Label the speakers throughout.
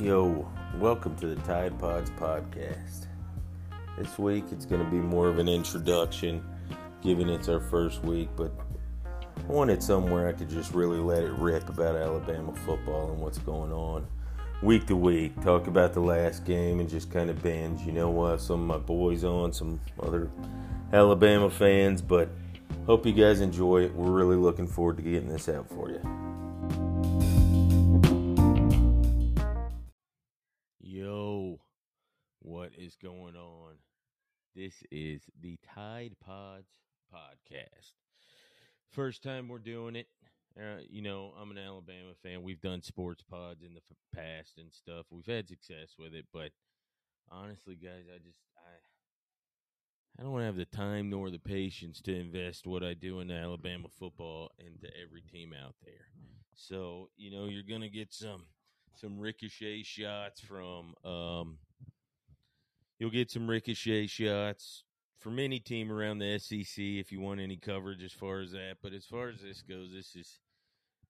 Speaker 1: Yo, welcome to the Tide Pods podcast. This week it's going to be more of an introduction, given it's our first week, but I wanted somewhere I could just really let it rip about Alabama football and what's going on week to week. Talk about the last game and just kind of binge. You know, we'll have some of my boys on, some other Alabama fans, but hope you guys enjoy it. We're really looking forward to getting this out for you. Going on? This is the Tide Pods podcast. First time we're doing it. Uh, you know, I'm an Alabama fan. We've done sports pods in the f- past and stuff. We've had success with it, but honestly, guys, I just I I don't have the time nor the patience to invest what I do in Alabama football into every team out there. So, you know, you're going to get some some ricochet shots from um you'll get some ricochet shots from any team around the SEC if you want any coverage as far as that. But as far as this goes, this is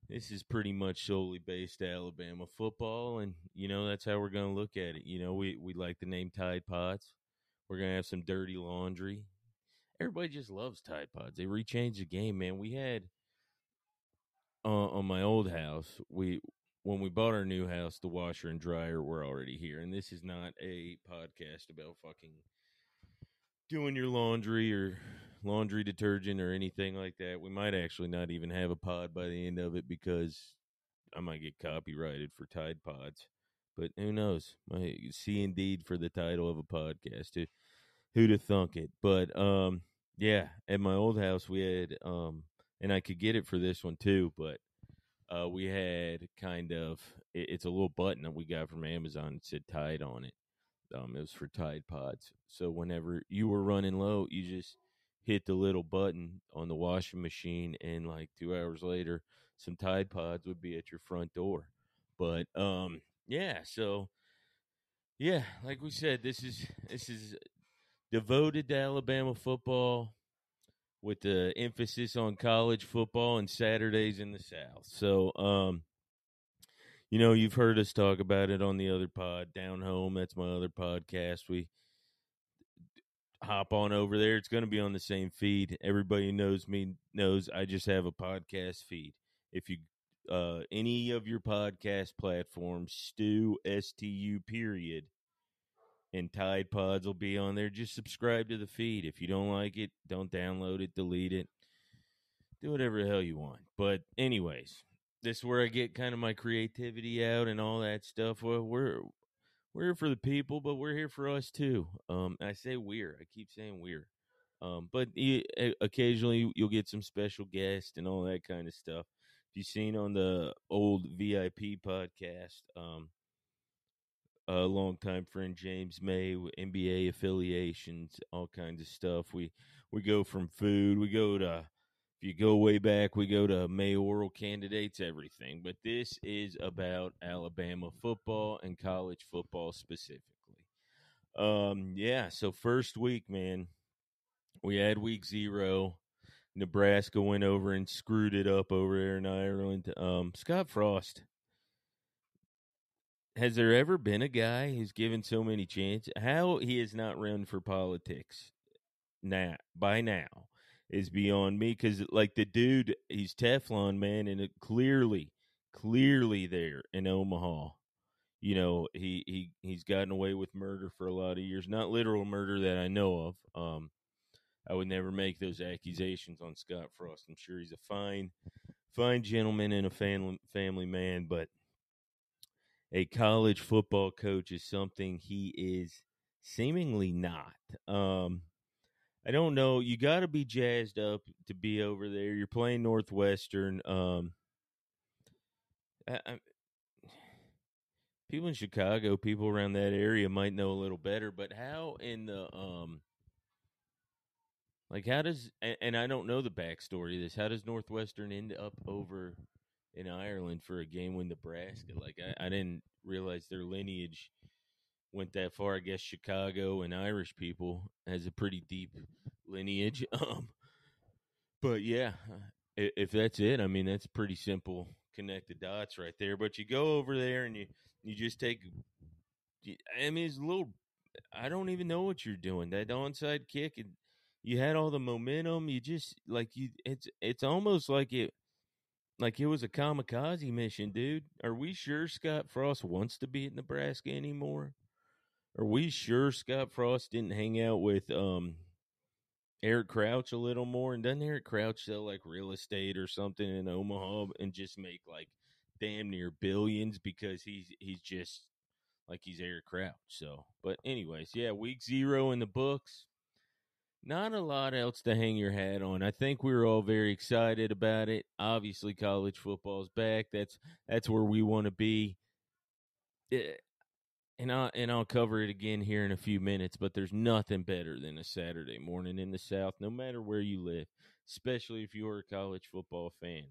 Speaker 1: this is pretty much solely based Alabama football, and you know that's how we're going to look at it. You know, we we like the name Tide Pods. We're going to have some dirty laundry. Everybody just loves Tide Pods. They rechanged the game, man. We had uh, on my old house, we when we bought our new house, the washer and dryer were already here, and this is not a podcast about fucking doing your laundry or laundry detergent or anything like that. We might actually not even have a pod by the end of it because I might get copyrighted for Tide Pods. But who knows? My see indeed for the title of a podcast. Who who'd have thunk it? But um yeah, at my old house we had um and I could get it for this one too, but uh we had kind of it, it's a little button that we got from Amazon. It said Tide on it. Um, it was for Tide Pods. So whenever you were running low, you just hit the little button on the washing machine, and like two hours later, some Tide Pods would be at your front door. But um, yeah, so yeah, like we said, this is this is devoted to Alabama football with the emphasis on college football and Saturdays in the South. So um you know, you've heard us talk about it on the other pod, Down Home. That's my other podcast. We hop on over there. It's going to be on the same feed. Everybody knows me knows I just have a podcast feed. If you uh any of your podcast platforms, Stu S T U period, and Tide Pods will be on there. Just subscribe to the feed. If you don't like it, don't download it, delete it. Do whatever the hell you want. But anyways, this is where I get kind of my creativity out and all that stuff. Well, we're we're here for the people, but we're here for us too. Um, I say we're. I keep saying we're. Um, but occasionally you'll get some special guests and all that kind of stuff. If you've seen on the old VIP podcast, um, a longtime friend James May, NBA affiliations, all kinds of stuff. We we go from food, we go to if you go way back, we go to mayoral candidates, everything. But this is about Alabama football and college football specifically. Um, yeah, so first week, man, we had week zero. Nebraska went over and screwed it up over there in Ireland. Um, Scott Frost. Has there ever been a guy who's given so many chances? How he has not run for politics now by now is beyond me because like the dude he's teflon man and it clearly clearly there in omaha you know he he he's gotten away with murder for a lot of years not literal murder that i know of um i would never make those accusations on scott frost i'm sure he's a fine fine gentleman and a family family man but a college football coach is something he is seemingly not um I don't know. You got to be jazzed up to be over there. You're playing Northwestern. Um, I, I, people in Chicago, people around that area might know a little better. But how in the um, like how does and, and I don't know the backstory of this. How does Northwestern end up over in Ireland for a game with Nebraska? Like I, I didn't realize their lineage went that far. I guess Chicago and Irish people has a pretty deep lineage. Um, but yeah, if that's it, I mean that's pretty simple. Connect the dots right there. But you go over there and you You just take. I mean, it's a little. I don't even know what you're doing. That onside kick, and you had all the momentum. You just like you. It's it's almost like it, like it was a kamikaze mission, dude. Are we sure Scott Frost wants to be at Nebraska anymore? Are we sure Scott Frost didn't hang out with um Eric Crouch a little more? And doesn't Eric Crouch sell like real estate or something in Omaha and just make like damn near billions because he's he's just like he's Eric Crouch. So, but anyways, yeah, week zero in the books. Not a lot else to hang your hat on. I think we are all very excited about it. Obviously, college football's back. That's that's where we want to be. Eh, and I and I'll cover it again here in a few minutes, but there's nothing better than a Saturday morning in the South, no matter where you live, especially if you're a college football fan.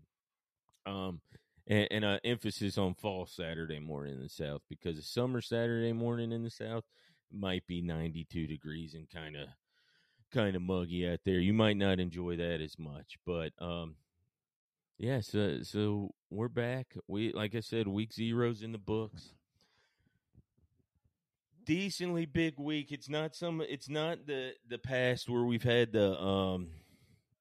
Speaker 1: Um, and, and uh, emphasis on fall Saturday morning in the South because a summer Saturday morning in the South might be 92 degrees and kind of kind of muggy out there. You might not enjoy that as much, but um, yeah. So so we're back. We like I said, week zeros in the books decently big week. It's not some. It's not the the past where we've had the um.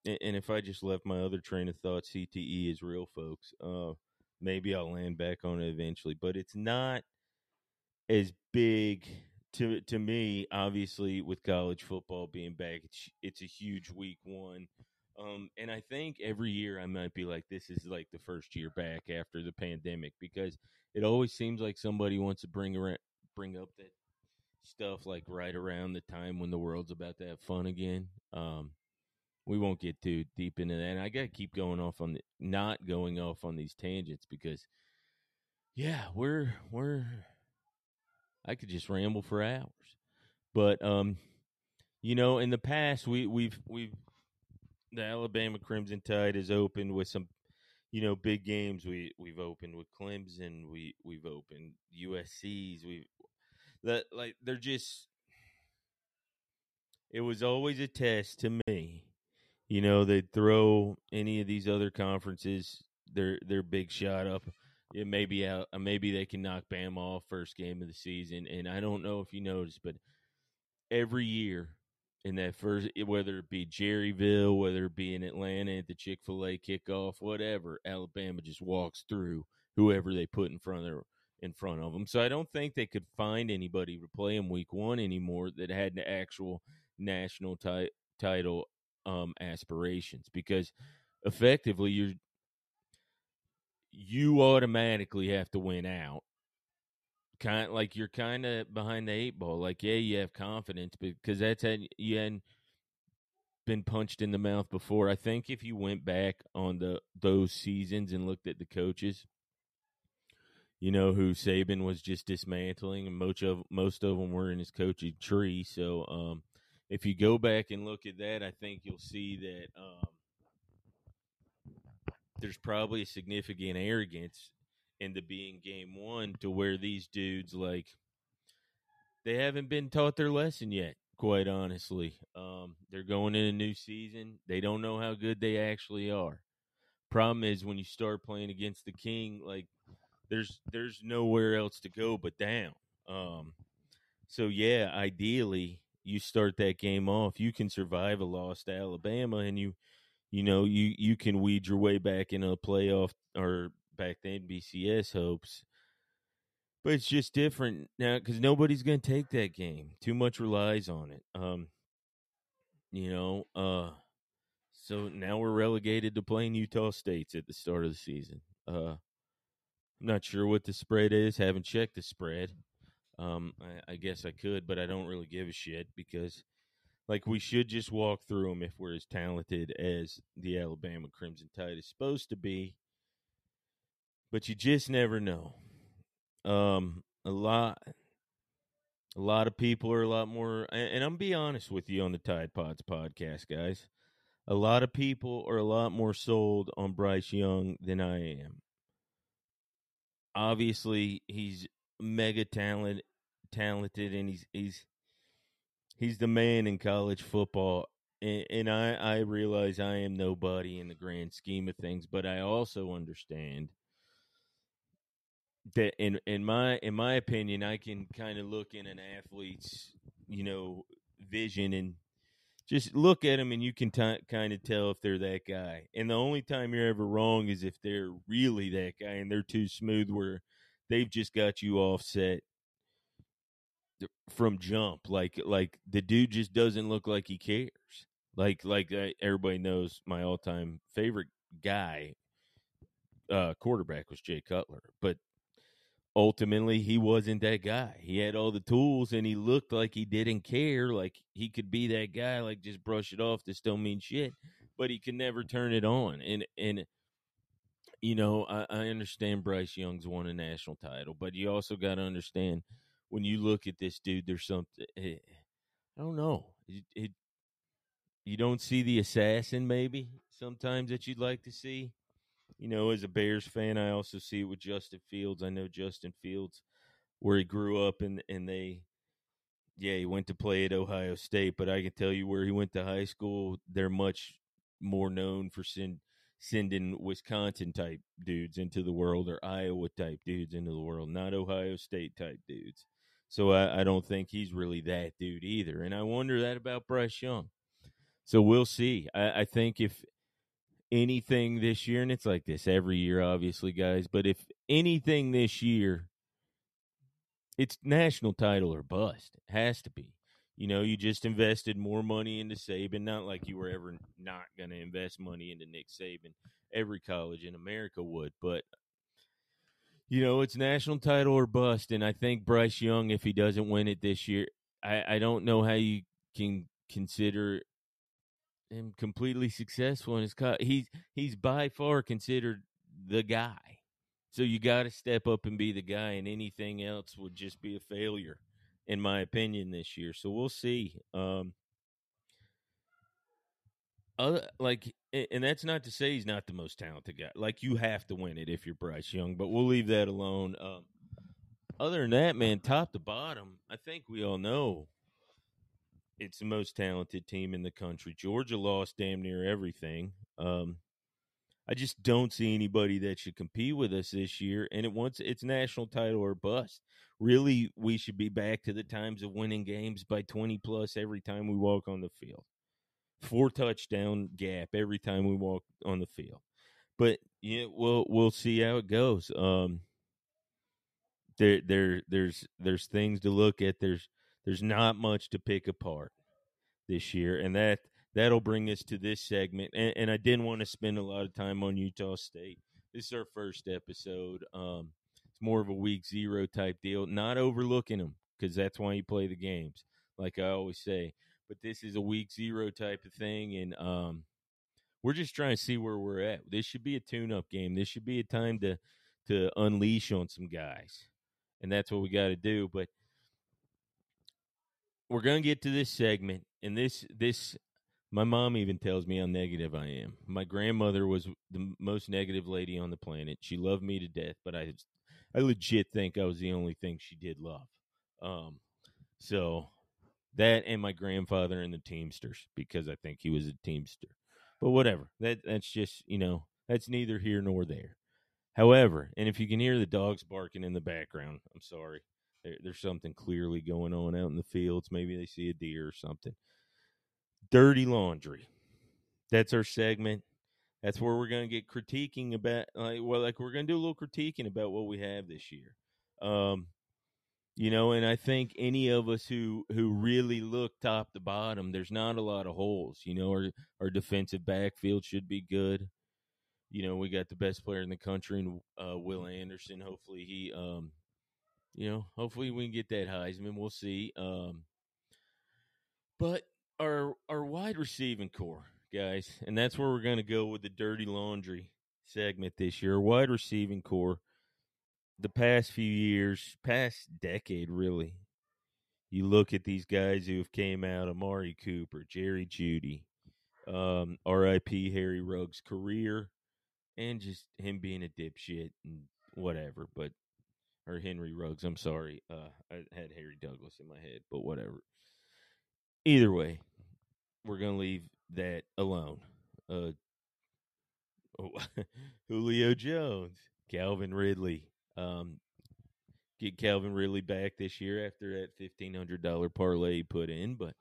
Speaker 1: And if I just left my other train of thought, CTE is real, folks. Uh, maybe I'll land back on it eventually, but it's not as big to to me. Obviously, with college football being back, it's it's a huge week one. Um, and I think every year I might be like, this is like the first year back after the pandemic because it always seems like somebody wants to bring around, bring up that stuff like right around the time when the world's about to have fun again. Um, we won't get too deep into that. And I got to keep going off on the, not going off on these tangents because, yeah, we're we're. I could just ramble for hours, but um, you know, in the past we we've we've the Alabama Crimson Tide has opened with some you know big games we we've opened with Clemson we we've opened USC's we've that like they're just it was always a test to me. You know, they'd throw any of these other conferences their their big shot up. It maybe out maybe they can knock Bama off first game of the season. And I don't know if you noticed, but every year in that first whether it be Jerry World, whether it be in Atlanta at the Chick fil A kickoff, whatever, Alabama just walks through whoever they put in front of their in front of them. So I don't think they could find anybody to play them week one anymore that had an actual national ti- title um, aspirations because effectively you're you automatically have to win out. Kind like you're kind of behind the eight ball. Like yeah, you have confidence because that's had you hadn't been punched in the mouth before. I think if you went back on the those seasons and looked at the coaches you know, who Saban was just dismantling, and most of most of them were in his coaching tree. So, um, if you go back and look at that, I think you'll see that um, there's probably a significant arrogance into being game one to where these dudes like they haven't been taught their lesson yet. Quite honestly, um, they're going in a new season. They don't know how good they actually are. Problem is when you start playing against the king, like there's there's nowhere else to go but down. Um, so yeah, ideally you start that game off. You can survive a loss to Alabama, and you you know you you can weed your way back in a playoff or back then BCS hopes. But it's just different now because nobody's going to take that game. Too much relies on it. Um, you know, uh, so now we're relegated to playing Utah States at the start of the season. Uh, I'm not sure what the spread is. Haven't checked the spread. Um, I, I, guess I could, but I don't really give a shit because, like, we should just walk through them if we're as talented as the Alabama Crimson Tide is supposed to be. But you just never know. Um, a lot, a lot of people are a lot more, and, and I'm be honest with you on the Tide Pods podcast, guys. A lot of people are a lot more sold on Bryce Young than I am obviously he's mega talent talented and he's he's he's the man in college football and, and I, I realize I am nobody in the grand scheme of things, but I also understand that in in my in my opinion, I can kind of look in an athlete's you know vision and just look at them and you can t- kind of tell if they're that guy. And the only time you're ever wrong is if they're really that guy and they're too smooth where they've just got you offset from jump. Like like the dude just doesn't look like he cares. Like like uh, everybody knows my all time favorite guy uh, quarterback was Jay Cutler, but ultimately he wasn't that guy. He had all the tools and he looked like he didn't care, like he could be that guy, like just brush it off. This don't mean shit, but he could never turn it on. And and you know, I, I understand Bryce Young's won a national title, but you also got to understand when you look at this dude, there's something. Eh, I don't know. It, it you don't see the assassin maybe sometimes that you'd like to see you know, as a Bears fan, I also see it with Justin Fields. I know Justin Fields, where he grew up, and and they, yeah, he went to play at Ohio State. But I can tell you where he went to high school, they're much more known for send, sending Wisconsin type dudes into the world or Iowa type dudes into the world, not Ohio State type dudes. So I, I don't think he's really that dude either. And I wonder that about Bryce Young. So we'll see. I, I think if anything this year, and it's like this every year, obviously, guys, but if anything this year, it's national title or bust. It has to be. You know, you just invested more money into Saban, not like you were ever not going to invest money into Nick Saban. Every college in America would, but you know, it's national title or bust. And I think Bryce Young, if he doesn't win it this year, I, I don't know how you can consider him completely successful in his cut. He's he's by far considered the guy. So you got to step up and be the guy, and anything else would just be a failure, in my opinion, this year. So we'll see. Um, other like, and that's not to say he's not the most talented guy. Like you have to win it if you're Bryce Young, but we'll leave that alone. Um, other than that, man, top to bottom, I think we all know it's the most talented team in the country. Georgia lost damn near everything. Um, I just don't see anybody that should compete with us this year. And it wants it's national title or bust. Really, we should be back to the times of winning games by twenty plus every time we walk on the field. Four touchdown gap every time we walk on the field. But yeah, we'll we'll see how it goes. Um, there there there's there's things to look at. There's there's not much to pick apart this year, and that that'll bring us to this segment. And, and I didn't want to spend a lot of time on Utah State. This is our first episode. Um, it's more of a week zero type deal, not overlooking them because that's why you play the games, like I always say. But this is a week zero type of thing, and um, we're just trying to see where we're at. This should be a tune-up game. This should be a time to to unleash on some guys, and that's what we got to do. But we're gonna get to this segment, and this this my mom even tells me how negative I am. My grandmother was the most negative lady on the planet. She loved me to death, but I I legit think I was the only thing she did love. Um, so that and my grandfather and the Teamsters because I think he was a Teamster. But whatever. That that's just you know that's neither here nor there. However, and if you can hear the dogs barking in the background, I'm sorry. There, there's something clearly going on out in the fields. Maybe they see a deer or something. Dirty laundry. That's our segment. That's where we're going to get critiquing about, like, well, like we're going to do a little critiquing about what we have this year. Um, you know, and I think any of us who who really look top to bottom, there's not a lot of holes. You know, our our defensive backfield should be good. You know, we got the best player in the country, and uh, Will Anderson. Hopefully, he um, you know, hopefully we can get that Heisman. We'll see. Um, but our our wide receiving core, guys, and that's where we're going to go with the dirty laundry segment this year. Wide receiving core, the past few years, past decade, really. You look at these guys who have came out: Amari Cooper, Jerry Jeudy, um, R.I.P. Harry Ruggs' career, and just him being a dipshit and whatever. But or Henry Ruggs. I'm sorry. Uh, I had Harry Douglas in my head, but whatever. Either way, we're gonna leave that alone. Uh, Julio Jones, Calvin Ridley, um, get Calvin Ridley back this year after that fifteen hundred dollar parlay put in. But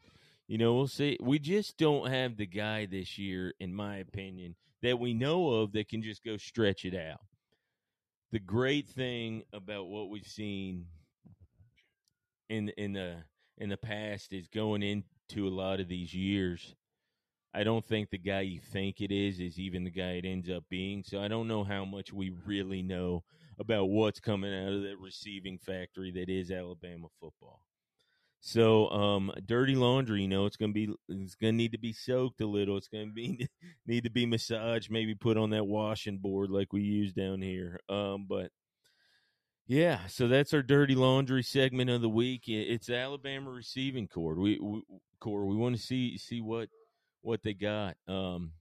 Speaker 1: you know, we'll see. We just don't have the guy this year, in my opinion, that we know of that can just go stretch it out. The great thing about what we've seen in in the in the past is going into a lot of these years. I don't think the guy you think it is is even the guy it ends up being. So I don't know how much we really know about what's coming out of that receiving factory that is Alabama football. So, um, dirty laundry, you know, it's gonna be, it's gonna need to be soaked a little. It's gonna be need to be massaged, maybe put on that washing board like we use down here. Um, but yeah, so that's our dirty laundry segment of the week. It's Alabama receiving corps. We, we core. We want to see see what what they got. Um,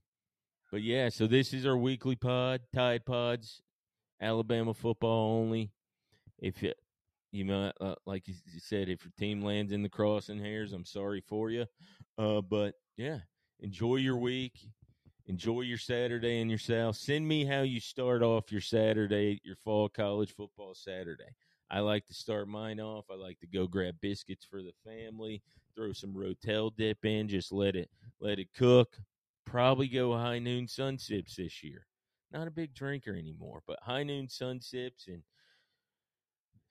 Speaker 1: but yeah, so this is our weekly pod, Tide Pods, Alabama football only. If you, you know, uh, like you said, if your team lands in the crossing hairs, I'm sorry for you. Uh, but yeah, enjoy your week. Enjoy your Saturday in your South. Send me how you start off your Saturday, your fall college football Saturday. I like to start mine off. I like to go grab biscuits for the family, throw some Rotel dip in, just let it let it cook. Probably go high noon sun sips this year. Not a big drinker anymore, but high noon sun sips and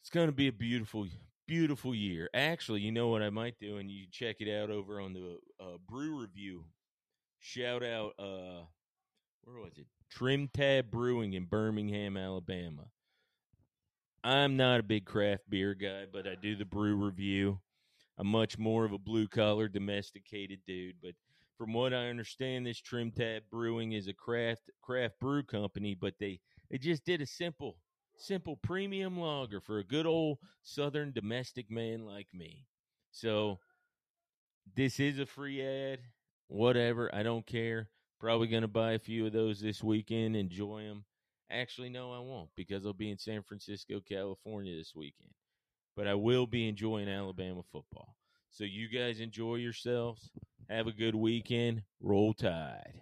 Speaker 1: it's going to be a beautiful beautiful year. Actually, you know what I might do and you check it out over on the uh, brew review. Shout out uh where was it? Trim Tab Brewing in Birmingham, Alabama. I'm not a big craft beer guy, but I do the brew review. I'm much more of a blue collar, domesticated dude. But from what I understand, this Trim Tab Brewing is a craft craft brew company, but they they just did a simple simple premium lager for a good old southern domestic man like me. So this is a free ad. Whatever, I don't care. Probably going to buy a few of those this weekend, enjoy them. Actually, no, I won't because I'll be in San Francisco, California this weekend. But I will be enjoying Alabama football. So you guys enjoy yourselves. Have a good weekend. Roll Tide.